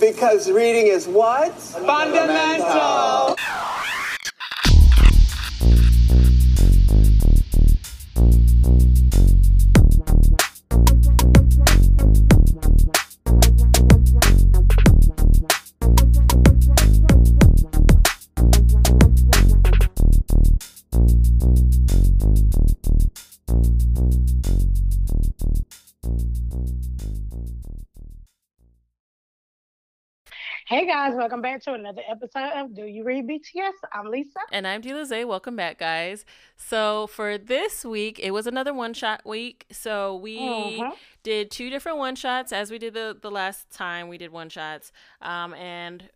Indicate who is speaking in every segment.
Speaker 1: Because reading is what?
Speaker 2: Fundamental.
Speaker 3: Hey guys, welcome back to another episode of Do You Read BTS? I'm Lisa.
Speaker 4: And I'm DLezaye. Welcome back, guys. So for this week, it was another one shot week. So we
Speaker 3: Mhm.
Speaker 4: did two different one shots as we did the, the last time we did one shots. Um, and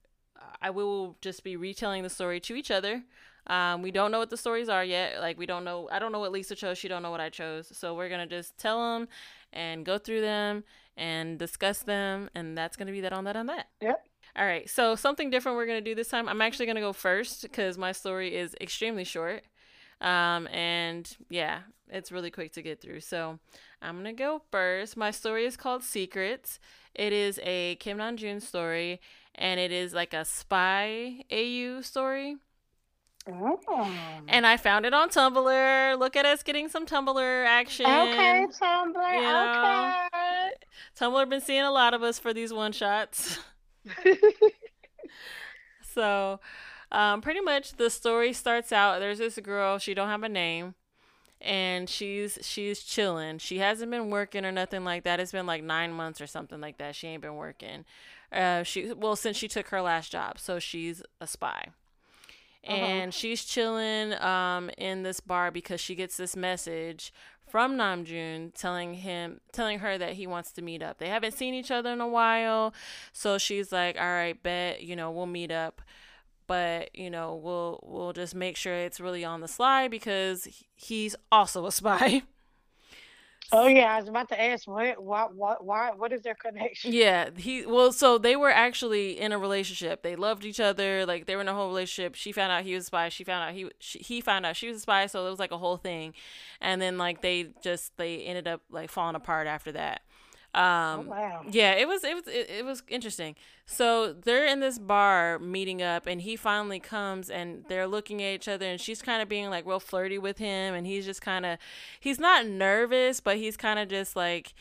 Speaker 4: I will just be retelling the story to each other. Um, we don't know what the stories are yet. Like we don't know. I don't know what Lisa chose. She don't know what I chose. So we're gonna just tell them and go through them and discuss them. And that's gonna be that on that on that.
Speaker 3: Yep.
Speaker 4: All right, so something different we're gonna do this time. I'm actually gonna go first because my story is extremely short, um, and yeah, it's really quick to get through. So I'm gonna go first. My story is called Secrets. It is a Kim Namjoon story, and it is like a spy AU story.
Speaker 3: Oh.
Speaker 4: And I found it on Tumblr. Look at us getting some Tumblr action.
Speaker 3: Okay, Tumblr.
Speaker 4: you know.
Speaker 3: Okay.
Speaker 4: Tumblr been seeing a lot of us for these one shots. So, um, pretty much the story starts out. There's this girl. She don't have a name, and she's she's chilling. She hasn't been working or nothing like that. It's been like nine months or something like that. She ain't been working. Uh, she well since she took her last job, so she's a spy. And she's chilling um in this bar because she gets this message from Namjoon telling him telling her that he wants to meet up. They haven't seen each other in a while, so she's like, "All right, bet, you know, we'll meet up." But, you know, we'll we'll just make sure it's really on the slide because he's also a spy.
Speaker 3: oh yeah, I was about to ask what what what why what is their connection?
Speaker 4: Yeah, he well, so they were actually in a relationship. They loved each other, like they were in a whole relationship. She found out he was a spy. She found out he she, he found out she was a spy. So it was like a whole thing, and then like they just they ended up like falling apart after that. Um,
Speaker 3: Oh, wow.
Speaker 4: yeah, it was it was it, it was interesting. So they're in this bar meeting up, and he finally comes, and they're looking at each other, and she's kind of being like real flirty with him, and he's just kind of he's not nervous, but he's kind of just like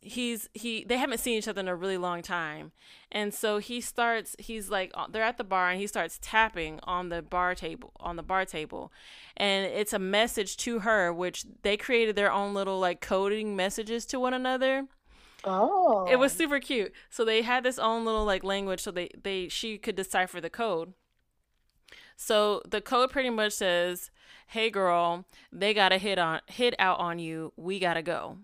Speaker 4: he's he they haven't seen each other in a really long time and so he starts he's like they're at the bar and he starts tapping on the bar table on the bar table and it's a message to her which they created their own little like coding messages to one another
Speaker 3: Oh.
Speaker 4: it was super cute. So they had this own little like language so they they she could decipher the code. So the code pretty much says hey girl they gotta hit on hit out on you. We gotta go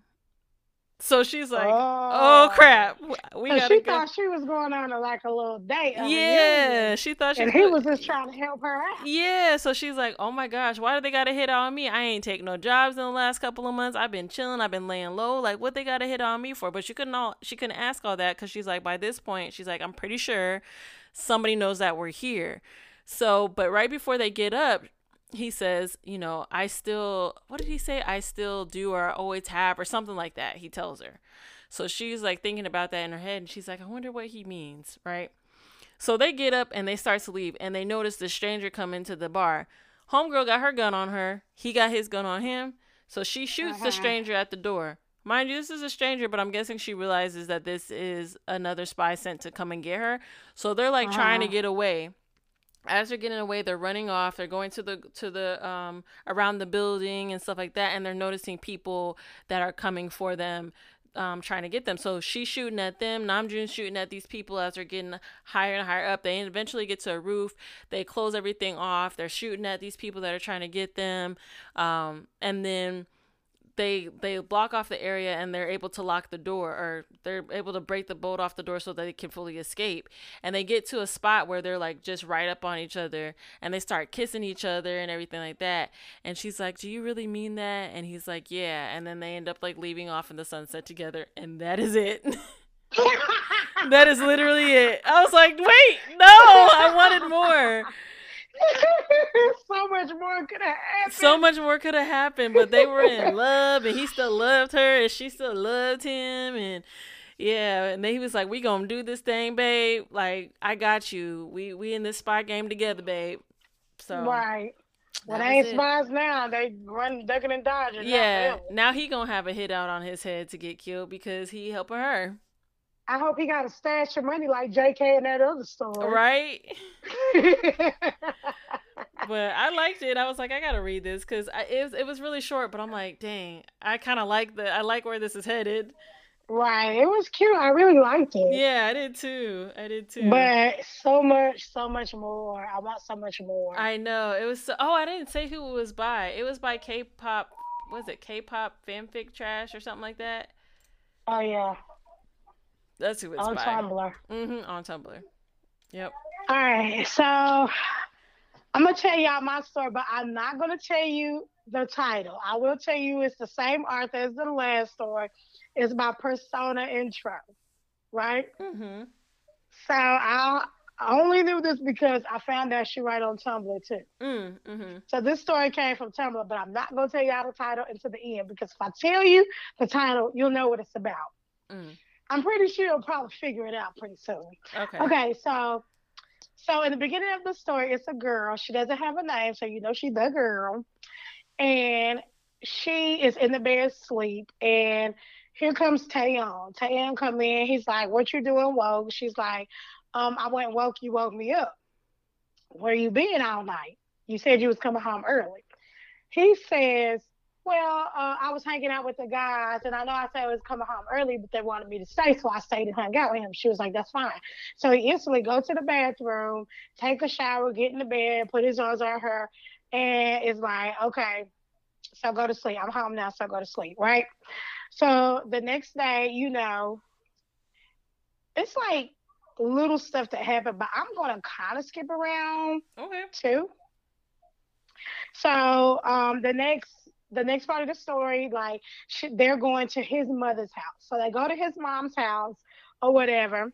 Speaker 4: so she's like oh, oh. crap we gotta
Speaker 3: she
Speaker 4: go
Speaker 3: thought she was going on a, like a little date.
Speaker 4: yeah she thought she
Speaker 3: And
Speaker 4: was
Speaker 3: he was just trying to help her out.
Speaker 4: yeah, so she's like, "Oh my gosh, why do they gotta hit on me? I ain't take no jobs in the last couple of months. I've been chilling. I've been laying low. Like, what they gotta hit on me for?" But she couldn't all she couldn't ask all that because she's like, by this point, she's like, "I'm pretty sure somebody knows that we're here." So, but right before they get up, he says, "You know, I still what did he say? I still do or I always have or something like that." He tells her. So she's like thinking about that in her head, and she's like, "I wonder what he means, right?" So they get up and they start to leave, and they notice the stranger come into the bar. Homegirl got her gun on her. He got his gun on him. So she shoots the
Speaker 3: Uh-huh.
Speaker 4: stranger at the door. Mind you, this is a stranger, but I'm guessing she realizes that this is another spy sent to come and get her. So they're like trying to
Speaker 3: Uh-huh.
Speaker 4: get away. As they're getting away, they're running off. They're going to the to the um around the building and stuff like that, and they're noticing people that are coming for them um, trying to get them. So she's shooting at them. Namjoon's shooting at these people as they're getting higher and higher up. They eventually get to a roof. They close everything off. They're shooting at these people that are trying to get them. Um, and then they they block off the area and they're able to lock the door or they're able to break the bolt off the door so that they can fully escape. And they get to a spot where they're like just right up on each other and they start kissing each other and everything like that. And she's like do you really mean that? And he's like yeah. And then they end up like leaving off in the sunset together and that is it. That is literally it. I was like wait no i wanted more
Speaker 3: so much more could have happened.
Speaker 4: so much more could have happened, but they were in love, and he still loved her, and she still loved him, and Yeah, and then he was like, "We gonna do this thing, babe. Like, I got you. We we in this spy game together, babe." So
Speaker 3: right. Well, they ain't spies now. They run ducking and dodging.
Speaker 4: Yeah,
Speaker 3: Now,
Speaker 4: now he gonna have a hit out on his head to get killed because he helping her,
Speaker 3: I hope he got a stash of money like J.K. in that other story.
Speaker 4: right? But I liked it. I was like, I gotta read this because it was it was really short. But I'm like, dang, I kind of like the I like where this is headed.
Speaker 3: right. It was cute. I really liked it.
Speaker 4: Yeah, I did too. I did too.
Speaker 3: But so much, so much more. I want so much more.
Speaker 4: I know it was. So, oh, I didn't say who it was by. It was by K-pop. Was it K-pop fanfic trash or something like that?
Speaker 3: oh yeah,
Speaker 4: That's who it's
Speaker 3: on
Speaker 4: by.
Speaker 3: Tumblr.
Speaker 4: Mm-hmm. On Tumblr. Yep.
Speaker 3: All right, so I'm gonna tell y'all my story, but I'm not gonna tell you the title. I will tell you it's the same author as the last story. It's my Persona Intro, right?
Speaker 4: Mm-hmm.
Speaker 3: So I only knew this because I found out she write on Tumblr too.
Speaker 4: Mm, mm-hmm.
Speaker 3: So this story came from Tumblr, but I'm not gonna tell y'all the title until the end because if I tell you the title, you'll know what it's about.
Speaker 4: Mm.
Speaker 3: I'm pretty sure you'll probably figure it out pretty soon.
Speaker 4: Okay.
Speaker 3: Okay, so so in the beginning of the story, it's a girl. She doesn't have a name, so you know she's the girl. And she is in the bed asleep. And here comes Taehyung. Taehyung come in. He's like, "What you doing, woke?" She's like, "Um, I went woke. You woke me up. Where you been all night? You said you was coming home early." He says, "Well, uh, I was hanging out with the guys, and I know I said I was coming home early, but they wanted me to stay, so I stayed and hung out with him." She was like, "That's fine." So he instantly go to the bathroom, take a shower, get in the bed, put his arms on her, and is like, okay, so go to sleep. I'm home now, so go to sleep, right? So the next day, you know, it's like little stuff that happened, but I'm gonna kind of skip around
Speaker 4: Okay.
Speaker 3: too. So um, the next the next part of the story, like sh- they're going to his mother's house. So they go to his mom's house or whatever,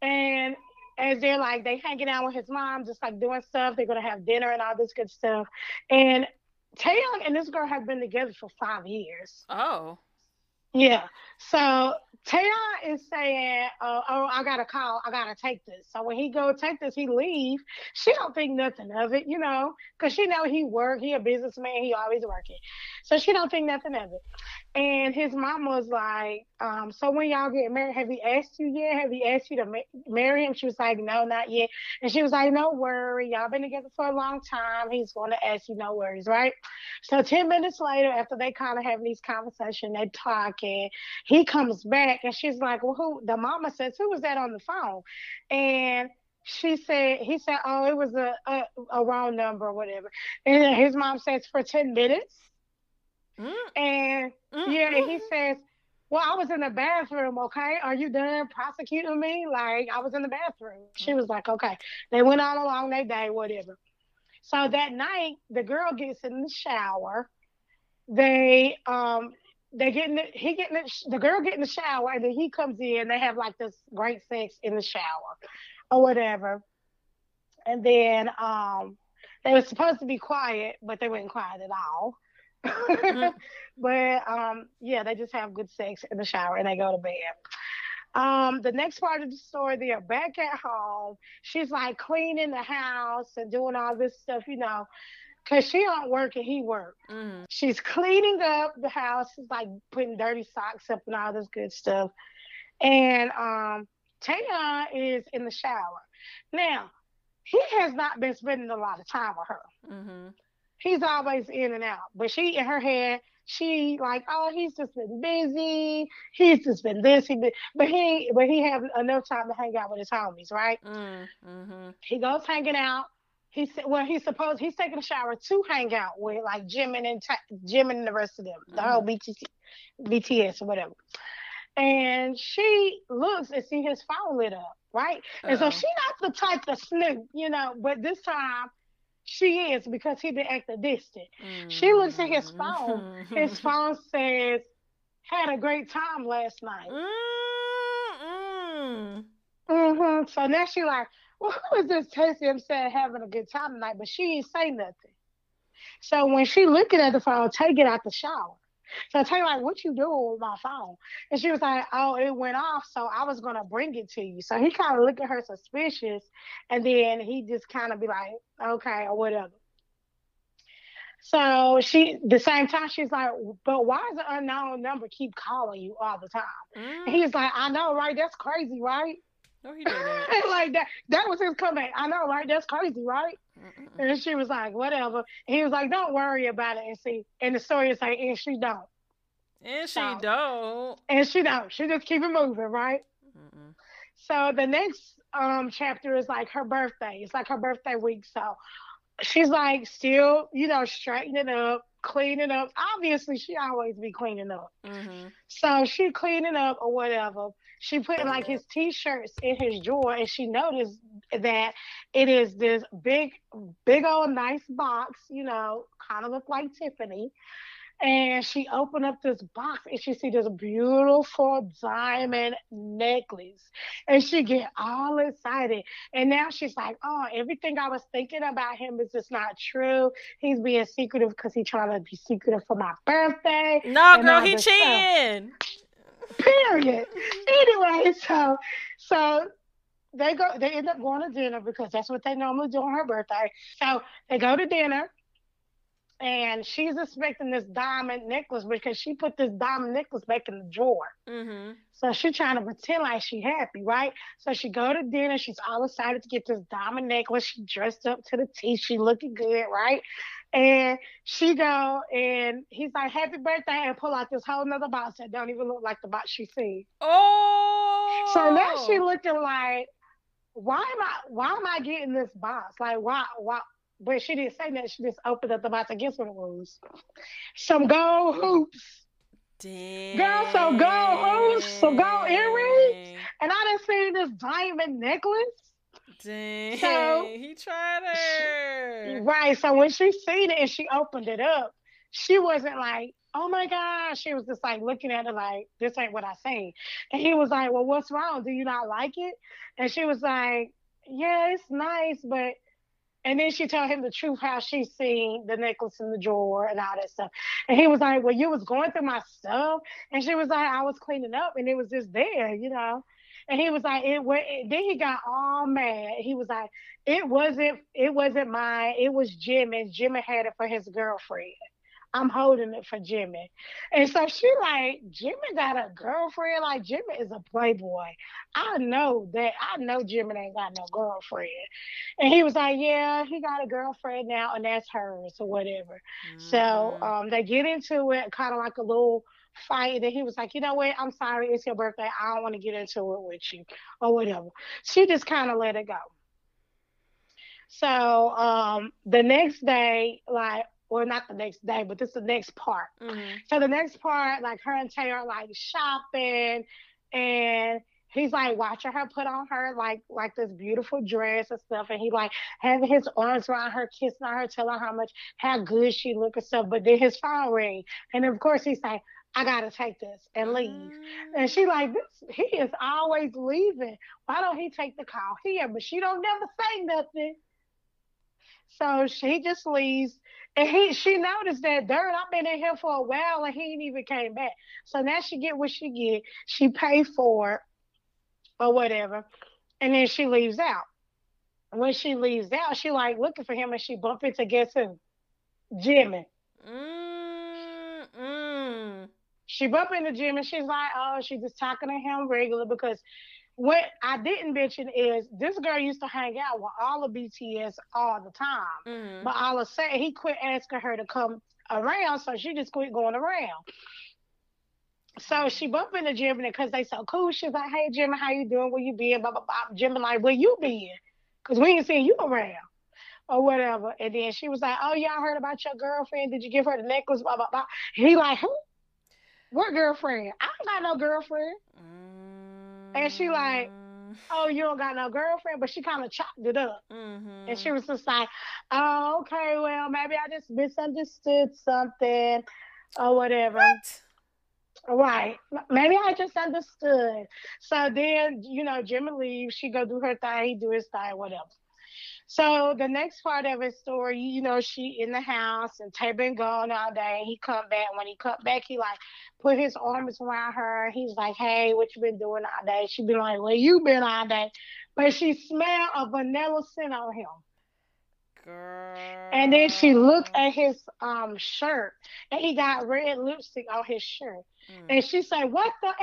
Speaker 3: and as they're like they hanging out with his mom, just like doing stuff. They're gonna have dinner and all this good stuff. And Taehyung and this girl have been together for five years.
Speaker 4: Oh.
Speaker 3: Yeah. So Taehyung is saying, uh, "Oh, I got a call. I gotta take this." So when he go take this, he leave. She don't think nothing of it, you know, because she know he work. He a businessman. He always working. So she don't think nothing of it. And his mom was like, um, "So when y'all get married, have he asked you yet? Have he asked you to ma- marry him?" She was like, "No, not yet." And she was like, "No worry. Y'all been together for a long time. He's going to ask you. No worries, right?" So ten minutes later, after they kind of having these conversations, they talking he comes back and she's like, Well, who the mama says, Who was that on the phone? And she said, he said, Oh, it was a, a, a wrong number or whatever. And his mom says, For 10 minutes.
Speaker 4: Mm,
Speaker 3: And
Speaker 4: mm,
Speaker 3: yeah, he says, Well, I was in the bathroom, okay? Are you done prosecuting me? Like, I was in the bathroom. She was like, Okay. They went on along their day, whatever. So that night, the girl gets in the shower. They um they get in the, he get in the, the girl get in the shower and then he comes in. They have like this great sex in the shower or whatever. And then um they were supposed to be quiet, but they weren't quiet at all.
Speaker 4: Mhm.
Speaker 3: but um yeah, they just have good sex in the shower and they go to bed. Um, the next part of the story, they are back at home. She's like cleaning the house and doing all this stuff, you know, cause she don't work and he work.
Speaker 4: Mm.
Speaker 3: She's cleaning up the house, she's like putting dirty socks up and all this good stuff. And um, Taehyung is in the shower. Now, he has not been spending a lot of time with her.
Speaker 4: Mm-hmm.
Speaker 3: He's always in and out. But she in her head, she like, oh, he's just been busy. He's just been this. He been, but he, but he have enough time to hang out with his homies, right?
Speaker 4: Mm, mm-hmm.
Speaker 3: He goes hanging out. He said, well, he's supposed he's taking a shower to hang out with like Jimin and Ta- Jimin and the rest of them, the whole BTS, BTS or whatever. And she looks and see his phone lit up, right? And so
Speaker 4: Uh-oh.
Speaker 3: she not the type to snoop, you know. But this time, she is because he been acting distant. She looks at his phone.
Speaker 4: Mm-hmm.
Speaker 3: His phone says, "Had a great time last night."
Speaker 4: Mm-mm.
Speaker 3: hmm So now she like, well, who is this texting him saying having a good time tonight? But she ain't say nothing. So when she looking at the phone, take it out the shower. So Taylor like, what you doing with my phone? And she was like, oh, it went off, so I was gonna bring it to you. So he kind of looked at her suspicious, and then he just kind of be like, okay, or whatever. So she, the same time, she's like, but why does an unknown number keep calling you all the time? Mm. And he's like, I know, right? That's crazy, right?
Speaker 4: No, he didn't.
Speaker 3: like that. That was his comeback. I know, right? That's crazy, right? Mm-mm. And she was like, whatever. And he was like, don't worry about it. And see, and the story is like, and she don't.
Speaker 4: And she so, don't.
Speaker 3: And she don't. She just keep it moving, right? Mm-mm. So the next um chapter is like her birthday. It's like her birthday week. So she's like still, you know, straightening up, cleaning up. Obviously, she always be cleaning up. Mm-hmm. So she cleaning up or whatever. She put like his t-shirts in his drawer, and she noticed that it is this big, big old nice box. You know, kind of look like Tiffany. And she opened up this box and she see this beautiful diamond necklace. And she get all excited. And now she's like oh everything i was thinking about him is just not true. He's being secretive because he trying to be secretive for my birthday
Speaker 4: no girl he cheating
Speaker 3: period anyway so so they go they end up going to dinner because that's what they normally do on her birthday so they go to dinner and she's expecting this diamond necklace because she put this diamond necklace back in the drawer. Mm-hmm. So she's trying to pretend like she happy, right? So she go to dinner. She's all excited to get this diamond necklace. She dressed up to the T. She looking good, right? And she go and he's like, "Happy birthday!" and pull out this whole nother box that don't even look like the box she seen.
Speaker 4: Oh.
Speaker 3: So now oh. she looking like, why am I? Why am I getting this box? Like, why? Why? but she didn't say that. She just opened up the box. I guess what it was. Some gold hoops.
Speaker 4: Damn.
Speaker 3: Girl, some gold hoops, some gold earrings. And I didn't see this diamond necklace.
Speaker 4: Dang. So he tried her.
Speaker 3: Right. So when she seen it and she opened it up, she wasn't like, oh my gosh. She was just like looking at it like, this ain't what I seen. And he was like, well, what's wrong? Do you not like it? And she was like, yeah, it's nice, but and then she told him the truth, how she seen the necklace in the drawer and all that stuff. And he was like, Well, you was going through my stuff. And she was like, I was cleaning up and it was just there, you know. And he was like, it went then he got all mad. He was like, It wasn't it wasn't mine, it was Jim and Jimmy had it for his girlfriend. I'm holding it for Jimmy. And so she like, Jimmy got a girlfriend. Like Jimmy is a playboy. I know that. I know Jimmy ain't got no girlfriend. And he was like, yeah, he got a girlfriend now, and that's hers or whatever. Mm-hmm. So um, they get into it, kind of like a little fight. And he was like, you know what? I'm sorry, it's your birthday. I don't want to get into it with you or whatever. She just kind of let it go. So um, the next day, like well, not the next day, but this is the next part. Mm-hmm. So the next part, like her and Tay are like shopping, and he's like watching her put on her like like this beautiful dress and stuff, and he like having his arms around her, kissing on her, telling her how much how good she look and stuff. But then his phone ring, and of course he's like. I gotta take this and leave. And she mm. like this. He is always leaving. Why don't he take the call here? But she don't never say nothing. So she just leaves. And he she noticed that dirt, I've been in here for a while and he ain't even came back. So now she get what she get. She pay for it or whatever. And then she leaves out. When she leaves out, she like looking for him and she bump into guess who? Jimmy. Mm-mm. She bump into and She's like, oh, she's just talking to him regular because what I didn't mention is this girl used to hang out with all of BTS all the time. Mm-hmm. But all of a sudden, he quit asking her to come around, so she just quit going around. So she bumped into Jimmy because they so cool. She's like, "Hey Jimmy, how you doing? Where you been?" Blah blah blah. Jimmy like, "Where you been?" Because we ain't seen you around or whatever. And then she was like, "Oh I heard about your girlfriend. Did you give her the necklace?" Blah blah blah. He like, "Who? What girlfriend? I don't got no girlfriend." Mm-hmm. And she like, mm. oh, you don't got no girlfriend, but she kind of chopped it up. Mm-hmm. And she was just like, oh, okay, well, maybe I just misunderstood something or whatever.
Speaker 4: What?
Speaker 3: Right. Maybe I just understood. So then, you know, Jimmy leaves. She go do her thing. He do his thing, whatever. So the next part of his story, you know, she in the house and Tay been gone all day. And He come back. When he come back, he like put his arms around her. He's like, "Hey, what you been doing all day?" She been like, "Well, you been all day," but she smelled a vanilla scent on him.
Speaker 4: Girl.
Speaker 3: And then she looked at his um shirt, and he got red lipstick on his shirt.
Speaker 4: Mm.
Speaker 3: And she said, "What the f?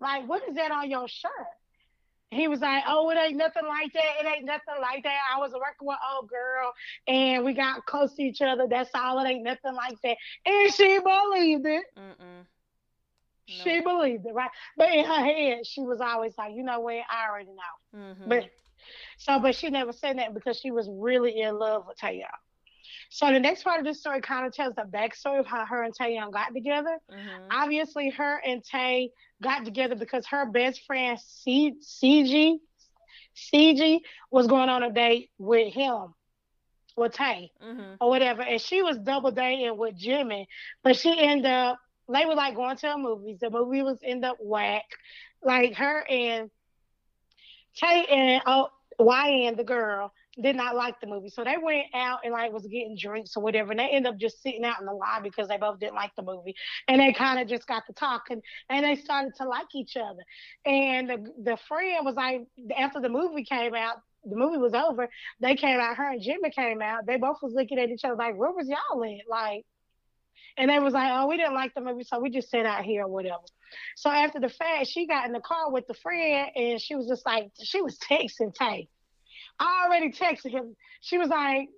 Speaker 3: Like, what is that on your shirt?" He was like, "Oh, it ain't nothing like that. It ain't nothing like that. I was working with old girl, and we got close to each other. That's all. It ain't nothing like that." And she believed it.
Speaker 4: Mm-mm.
Speaker 3: She
Speaker 4: No.
Speaker 3: believed it, right? But in her head, she was always like, "You know what? I already know."
Speaker 4: Mhm.
Speaker 3: But so, but she never said that because she was really in love with Taehyung. So the next part of the story kind of tells the backstory of how her and Taehyung got together.
Speaker 4: Mhm.
Speaker 3: Obviously, her and Tay got together because her best friend C- CG, CG was going on a date with him, with Tay
Speaker 4: Mhm.
Speaker 3: or whatever, and she was double dating with Jimmy, but she ended up they were like going to a movie. The movie was end up whack. Like her and Tay and oh, YN, the girl, did not like the movie. So they went out and like was getting drinks or whatever. And they ended up just sitting out in the lobby because they both didn't like the movie. And they kind of just got to talking and they started to like each other. And the the friend was like after the movie came out, the movie was over, they came out, her and Jimmy came out, they both was looking at each other like, Where was y'all at? Like and they was like, Oh, we didn't like the movie, so we just sat out here or whatever. So after the fact, she got in the car with the friend and she was just like, she was texting Tay. I already texted him. She was like,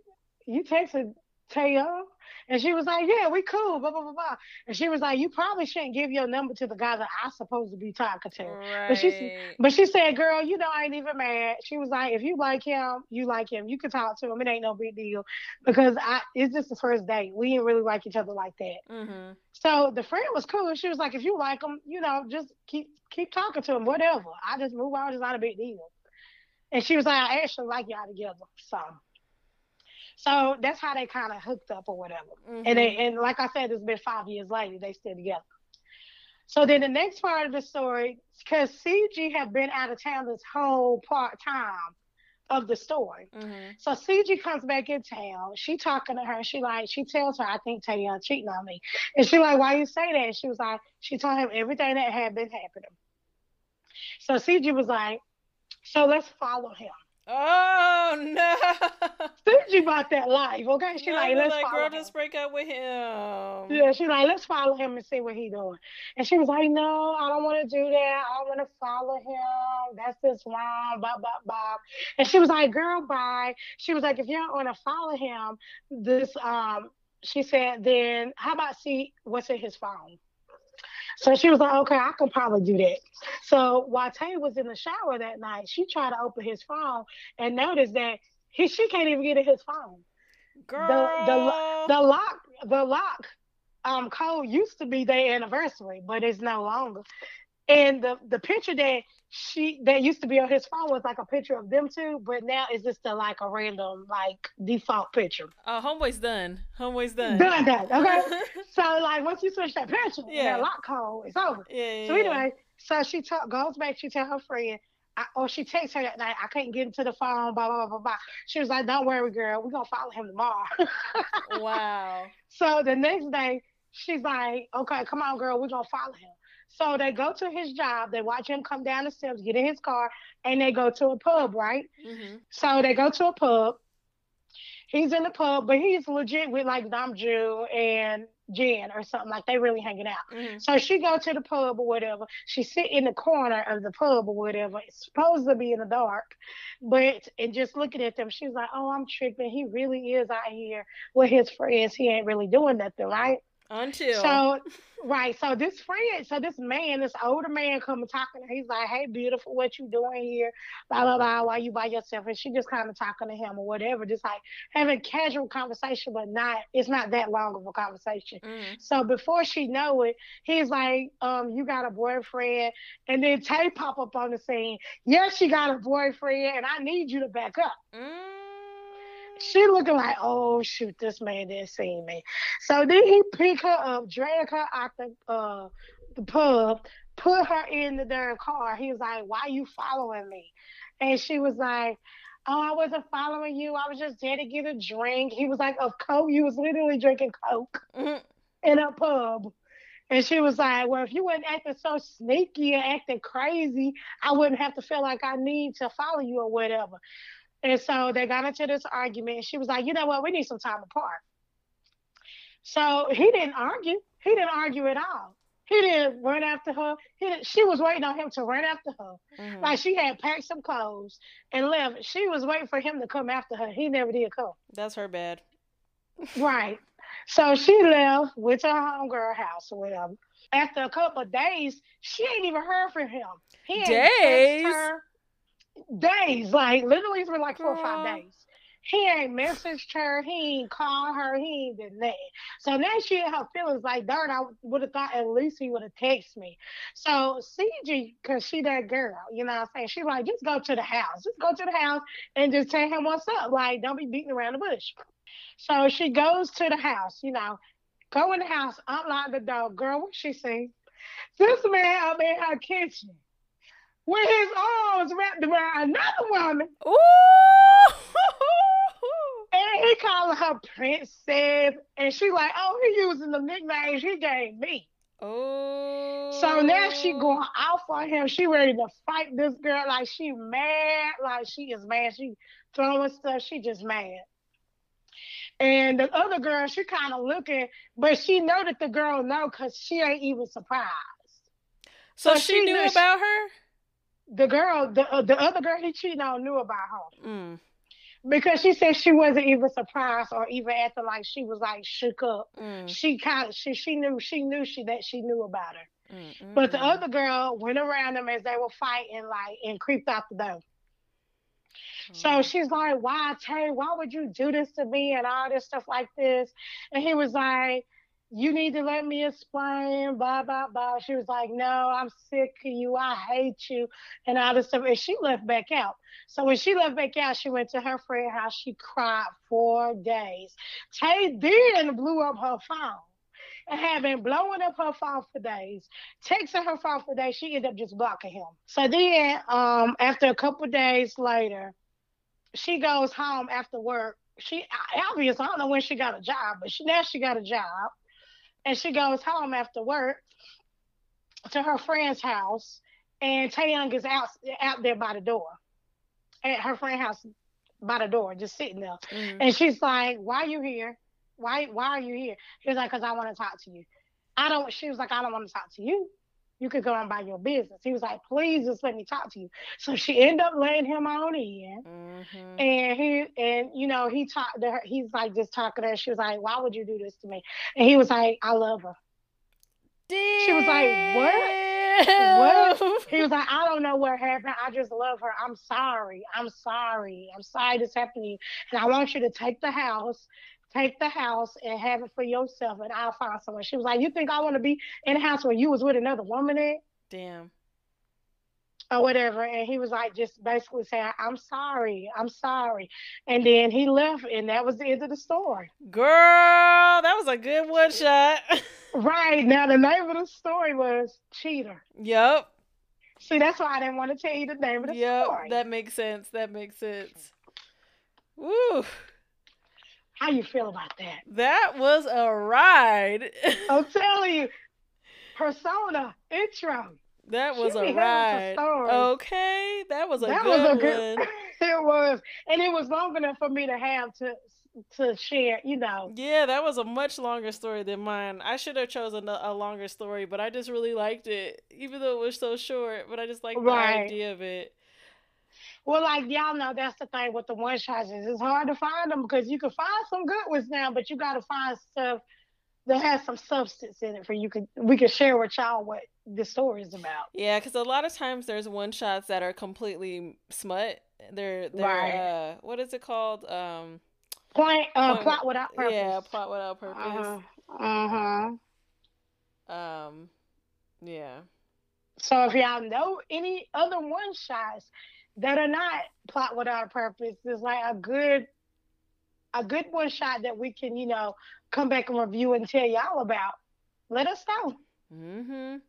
Speaker 3: You texted Tayo? And she was like, Yeah, we cool, blah, blah, blah, blah. And she was like, You probably shouldn't give your number to the guy that I'm supposed to be talking to. But she
Speaker 4: Right.
Speaker 3: But she said, Girl, you know, I ain't even mad. She was like, If you like him, you like him. You can talk to him. It ain't no big deal. Because I it's just the first date. We didn't really like each other like that.
Speaker 4: Mhm.
Speaker 3: So the friend was cool. She was like, if you like him, you know, just keep keep talking to him, whatever. I just move on. It's not a big deal. And she was like, I actually like y'all together. So, so that's how they kind of hooked up or whatever.
Speaker 4: Mhm.
Speaker 3: And they, and like I said, it's been five years later. They still together. So then the next part of the story, because CG had been out of town this whole part time of the story.
Speaker 4: Mhm.
Speaker 3: So CG comes back in town. She talking to her. She like she tells her, I think Taylor cheating on me. And she like, why you say that? And she was like, she told him everything that had been happening. So CG was like, so let's follow him.
Speaker 4: Oh no.
Speaker 3: CG about that life, okay? She
Speaker 4: No,
Speaker 3: like, let's
Speaker 4: like,
Speaker 3: follow
Speaker 4: girl,
Speaker 3: him.
Speaker 4: just break up with him.
Speaker 3: Yeah, she like, let's follow him and see what he doing. And she was like, no, I don't want to do that. I don't want to follow him. That's just wrong, blah, blah, blah. And she was like, girl, bye. She was like, if you don't want to follow him, this, um, she said, then how about see what's in his phone? So she was like, okay, I can probably do that. So while Tay was in the shower that night, she tried to open his phone and noticed that he, she can't even get in his phone
Speaker 4: Girl.
Speaker 3: the lock the lock um code used to be their anniversary, but it's no longer. And the the picture that she that used to be on his phone was like a picture of them two, but now it's just a, like a random like default picture.
Speaker 4: Oh, homeboy's done. Homeboy's done.
Speaker 3: Done that, okay? so like once you switch that picture,
Speaker 4: Yeah.
Speaker 3: that lock code, it's over.
Speaker 4: yeah, yeah.
Speaker 3: So anyway, so she ta- goes back. She tell her friend, I, or she texts her that night. I can't get into the phone. Blah blah blah blah blah. She was like, "Don't worry, girl. We're gonna follow him tomorrow."
Speaker 4: Wow.
Speaker 3: So the next day, she's like, okay, come on, girl, we're going to follow him. So they go to his job. They watch him come down the steps, get in his car, and they go to a pub, right?
Speaker 4: hmm
Speaker 3: So they go to a pub. He's in the pub, but he's legit with like Dom Namjoon and Jen or something. Like they really hanging out.
Speaker 4: hmm
Speaker 3: So she go to the pub or whatever. She sit in the corner of the pub or whatever. It's supposed to be in the dark, but and just looking at them, she's like, "Oh, I'm tripping. He really is out here with his friends. He ain't really doing nothing, right?"
Speaker 4: Until.
Speaker 3: So, right. So this friend, so this man, this older man, come talking. to. He's like, "Hey, beautiful, what you doing here? Blah blah blah. Why you by yourself?" And she just kind of talking to him or whatever, just like having casual conversation, but not. It's not that long of a conversation.
Speaker 4: Mhm.
Speaker 3: So before she know it, he's like, um, you got a boyfriend. And then Tay pop up on the scene. Yes, she got a boyfriend, and I need you to back up.
Speaker 4: Mm.
Speaker 3: She looking like, oh shoot, this man didn't see me. So then he pick her up, drag her out the uh the pub, put her in the damn car. He was like, Why you following me? And she was like, Oh, I wasn't following you. I was just there to get a drink. He was like, Of Coke. You was literally drinking Coke
Speaker 4: Mhm.
Speaker 3: in a pub. And she was like, Well, if you weren't acting so sneaky and acting crazy, I wouldn't have to feel like I need to follow you or whatever. And so they got into this argument. She was like, You know what? We need some time apart. So he didn't argue. He didn't argue at all. He didn't run after her. She was waiting on him to run after her.
Speaker 4: Mhm.
Speaker 3: Like she had packed some clothes and left. She was waiting for him to come after her. He never did come.
Speaker 4: That's her bad.
Speaker 3: Right. So she left, went to her homegirl house or whatever. After a couple of days, she ain't even heard from him. He
Speaker 4: Days?
Speaker 3: Days, like literally it's been like four or five days. He ain't messaged her. He ain't called her. He ain't done that. So now she in her feelings like, darn, I would have thought at least he would have texted me. So CG, because she that girl, you know what I'm saying? She like, just go to the house. Just go to the house and just tell him what's up. Like, don't be beating around the bush. So she goes to the house, you know, go in the house, unlock the door. Girl, what she see? This man up in her kitchen with his arms wrapped around another woman.
Speaker 4: Ooh.
Speaker 3: And he calling her princess. And she like, oh, he using the nicknames he gave me.
Speaker 4: oh.
Speaker 3: So now she oh. going off on him. She ready to fight this girl. Like she mad. Like she is mad. She throwing stuff. She just mad. And the other girl, she kind of looking, but she know that the girl know because she ain't even surprised.
Speaker 4: So
Speaker 3: so
Speaker 4: she
Speaker 3: she
Speaker 4: knew
Speaker 3: knew she-
Speaker 4: about her.
Speaker 3: The girl, the uh, the other girl he cheated on knew about her
Speaker 4: Mm.
Speaker 3: because she said she wasn't even surprised or even acting like she was like shook up.
Speaker 4: Mm.
Speaker 3: She kind of she she knew she knew she that she knew about her.
Speaker 4: Mm.
Speaker 3: But the other girl went around them as they were fighting, like, and creeped out the door. So
Speaker 4: Mm.
Speaker 3: she's like, Why, Tay, why would you do this to me and all this stuff like this? And he was like, You need to let me explain, blah, blah, blah. She was like, No, I'm sick of you. I hate you, and all this stuff. And she left back out. So when she left back out, she went to her friend's house. She cried four days. Tay then blew up her phone and had been blowing up her phone for days, texting her phone for days. She ended up just blocking him. So then, um, after a couple days later, she goes home after work. She obviously I don't know when she got a job, but she now she got a job, and she goes home after work to her friend's house, and Taehyung is out out there by the door, at her friend's house by the door, just sitting there.
Speaker 4: Mhm.
Speaker 3: And she's like, "Why are you here? Why why are you here?" He was like, "Cause I want to talk to you." I don't. She was like, "I don't want to talk to you. You could go on by your business." He was like, "Please just let me talk to you." So she ended up letting him on in,
Speaker 4: Mhm.
Speaker 3: and he and you know he talked to her. He's like just talking to her. She was like, "Why would you do this to me?" And he was like, "I love her." She was like, "What? What?" He was like, I don't know what happened. I just love her. I'm sorry. I'm sorry. I'm sorry this happened to you. And I want you to take the house, take the house and have it for yourself and I'll find someone. She was like, You think I want to be in a house where you was with another woman at?
Speaker 4: Damn.
Speaker 3: Or whatever. And he was like just basically saying, I'm sorry. I'm sorry. And then he left and that was the end of the story.
Speaker 4: Girl, that was a good one shot.
Speaker 3: Right. Now the name of the story was Cheater.
Speaker 4: yep.
Speaker 3: See, that's why I didn't want to tell you the name of the
Speaker 4: Yep.
Speaker 3: story.
Speaker 4: That makes sense. That makes sense. Woo.
Speaker 3: How you feel about that?
Speaker 4: That was a ride.
Speaker 3: I'm telling you, persona intro.
Speaker 4: that was
Speaker 3: She
Speaker 4: a
Speaker 3: be having some
Speaker 4: ride. Okay. That was a
Speaker 3: that
Speaker 4: good
Speaker 3: was a good.
Speaker 4: one.
Speaker 3: it was, and it was long enough for me to have to to share. You know,
Speaker 4: Yeah, that was a much longer story than mine. I should have chosen a, a longer story, but I just really liked it, even though it was so short. But I just liked
Speaker 3: Right.
Speaker 4: the idea of it.
Speaker 3: Well, like y'all know, that's the thing with the one shots is it's hard to find them because you can find some good ones now, but you got to find stuff that has some substance in it for you could we can share with y'all what the story is about.
Speaker 4: Yeah, because a lot of times there's one shots that are completely smut. They're they're
Speaker 3: Right.
Speaker 4: uh what is it called? Um
Speaker 3: Point, uh,
Speaker 4: Point-
Speaker 3: plot without purpose.
Speaker 4: yeah, plot without purpose.
Speaker 3: Uh-huh. Uh-huh.
Speaker 4: Um yeah.
Speaker 3: So if y'all know any other one shots that are not plot without a purpose, there's like a good a good one shot that we can, you know, come back and review and tell y'all about. Let us know.
Speaker 4: Mhm.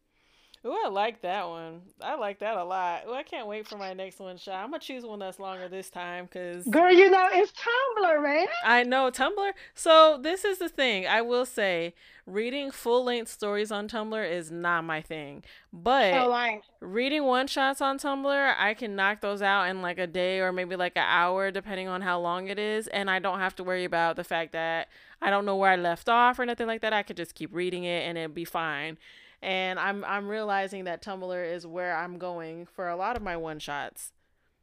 Speaker 4: Ooh, I like that one. I like that a lot. Ooh, I can't wait for my next one shot. I'm gonna choose one that's longer this time because
Speaker 3: Girl, you know it's Tumblr, man.
Speaker 4: I know Tumblr. So this is the thing. I will say, reading full length stories on Tumblr is not my thing. But reading one shots on Tumblr, I can knock those out in like a day or maybe like an hour, depending on how long it is, and I don't have to worry about the fact that I don't know where I left off or nothing like that. I could just keep reading it and it'd be fine. And I'm I'm realizing that Tumblr is where I'm going for a lot of my one shots.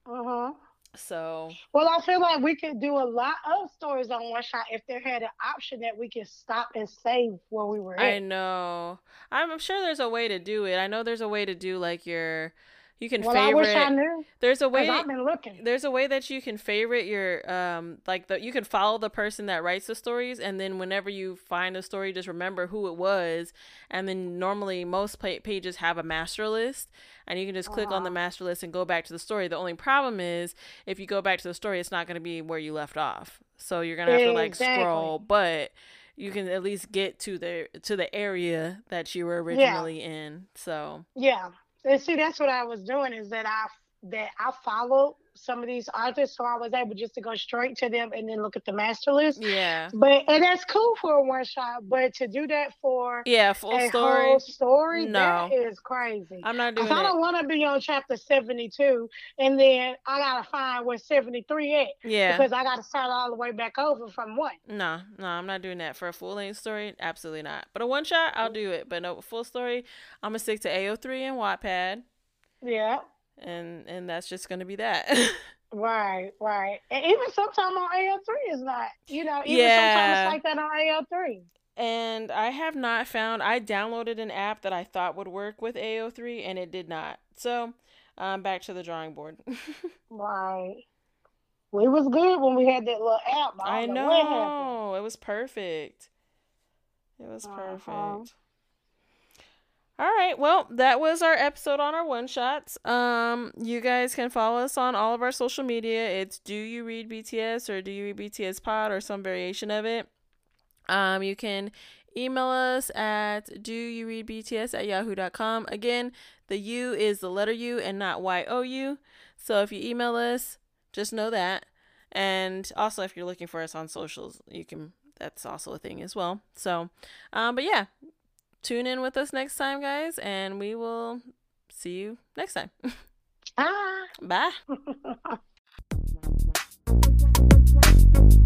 Speaker 3: uh huh.
Speaker 4: So
Speaker 3: Well, I feel like we could do a lot of stories on one shot if there had an option that we could stop and save where we were
Speaker 4: I
Speaker 3: at.
Speaker 4: know. I'm sure there's a way to do it. I know there's a way to do like your you can
Speaker 3: Well, I wish I
Speaker 4: favorite
Speaker 3: knew.
Speaker 4: there's a way
Speaker 3: I've been looking.
Speaker 4: there's a way that you can favorite your um like the you can follow the person that writes the stories and then whenever you find a story just remember who it was and then normally most pages have a master list and you can just click on the
Speaker 3: Uh-huh.
Speaker 4: master list and go back to the story the only problem is if you go back to the story it's not going to be where you left off so you're going to have to like scroll but you can at least get to the to the area that you were originally in so
Speaker 3: Yeah. And see, that's what I was doing is that I that I followed some of these authors, so I was able just to go straight to them and then look at the master list.
Speaker 4: yeah
Speaker 3: But and that's cool for a one shot, but to do that for
Speaker 4: yeah full
Speaker 3: a
Speaker 4: story
Speaker 3: whole story,
Speaker 4: No.
Speaker 3: that is crazy.
Speaker 4: i'm not doing
Speaker 3: I don't want to be on chapter seventy two, and then I gotta find where seventy three at
Speaker 4: yeah
Speaker 3: because I gotta start all the way back over from one.
Speaker 4: No, no, I'm not doing that for a full length story. Absolutely not. But a one shot, I'll do it. But no full story, I'm gonna stick to AO3 and Wattpad,
Speaker 3: Yeah.
Speaker 4: And and that's just gonna be that.
Speaker 3: Right, right. And even sometimes on AO3 is not, you know, even
Speaker 4: Yeah.
Speaker 3: sometimes it's like that on AO3.
Speaker 4: and I have not found. I downloaded an app that I thought would work with AO3, and it did not. So, um, back to the drawing board.
Speaker 3: Right. We was good when we had that little app. I
Speaker 4: I
Speaker 3: know,
Speaker 4: know it was perfect. It was
Speaker 3: Uh-huh.
Speaker 4: perfect. All right, well, that was our episode on our one shots. Um, you guys can follow us on all of our social media. It's Do You Read BTS or Do You Read BTS Pod or some variation of it. Um, you can email us at Do You Read BTS at yahoo.com. Again, the U is the letter U and not Y O U. So if you email us, just know that. And also, if you're looking for us on socials, you can. That's also a thing as well. So, um, but yeah, tune in with us next time, guys, and we will see you next time.
Speaker 3: Ah.
Speaker 4: Bye.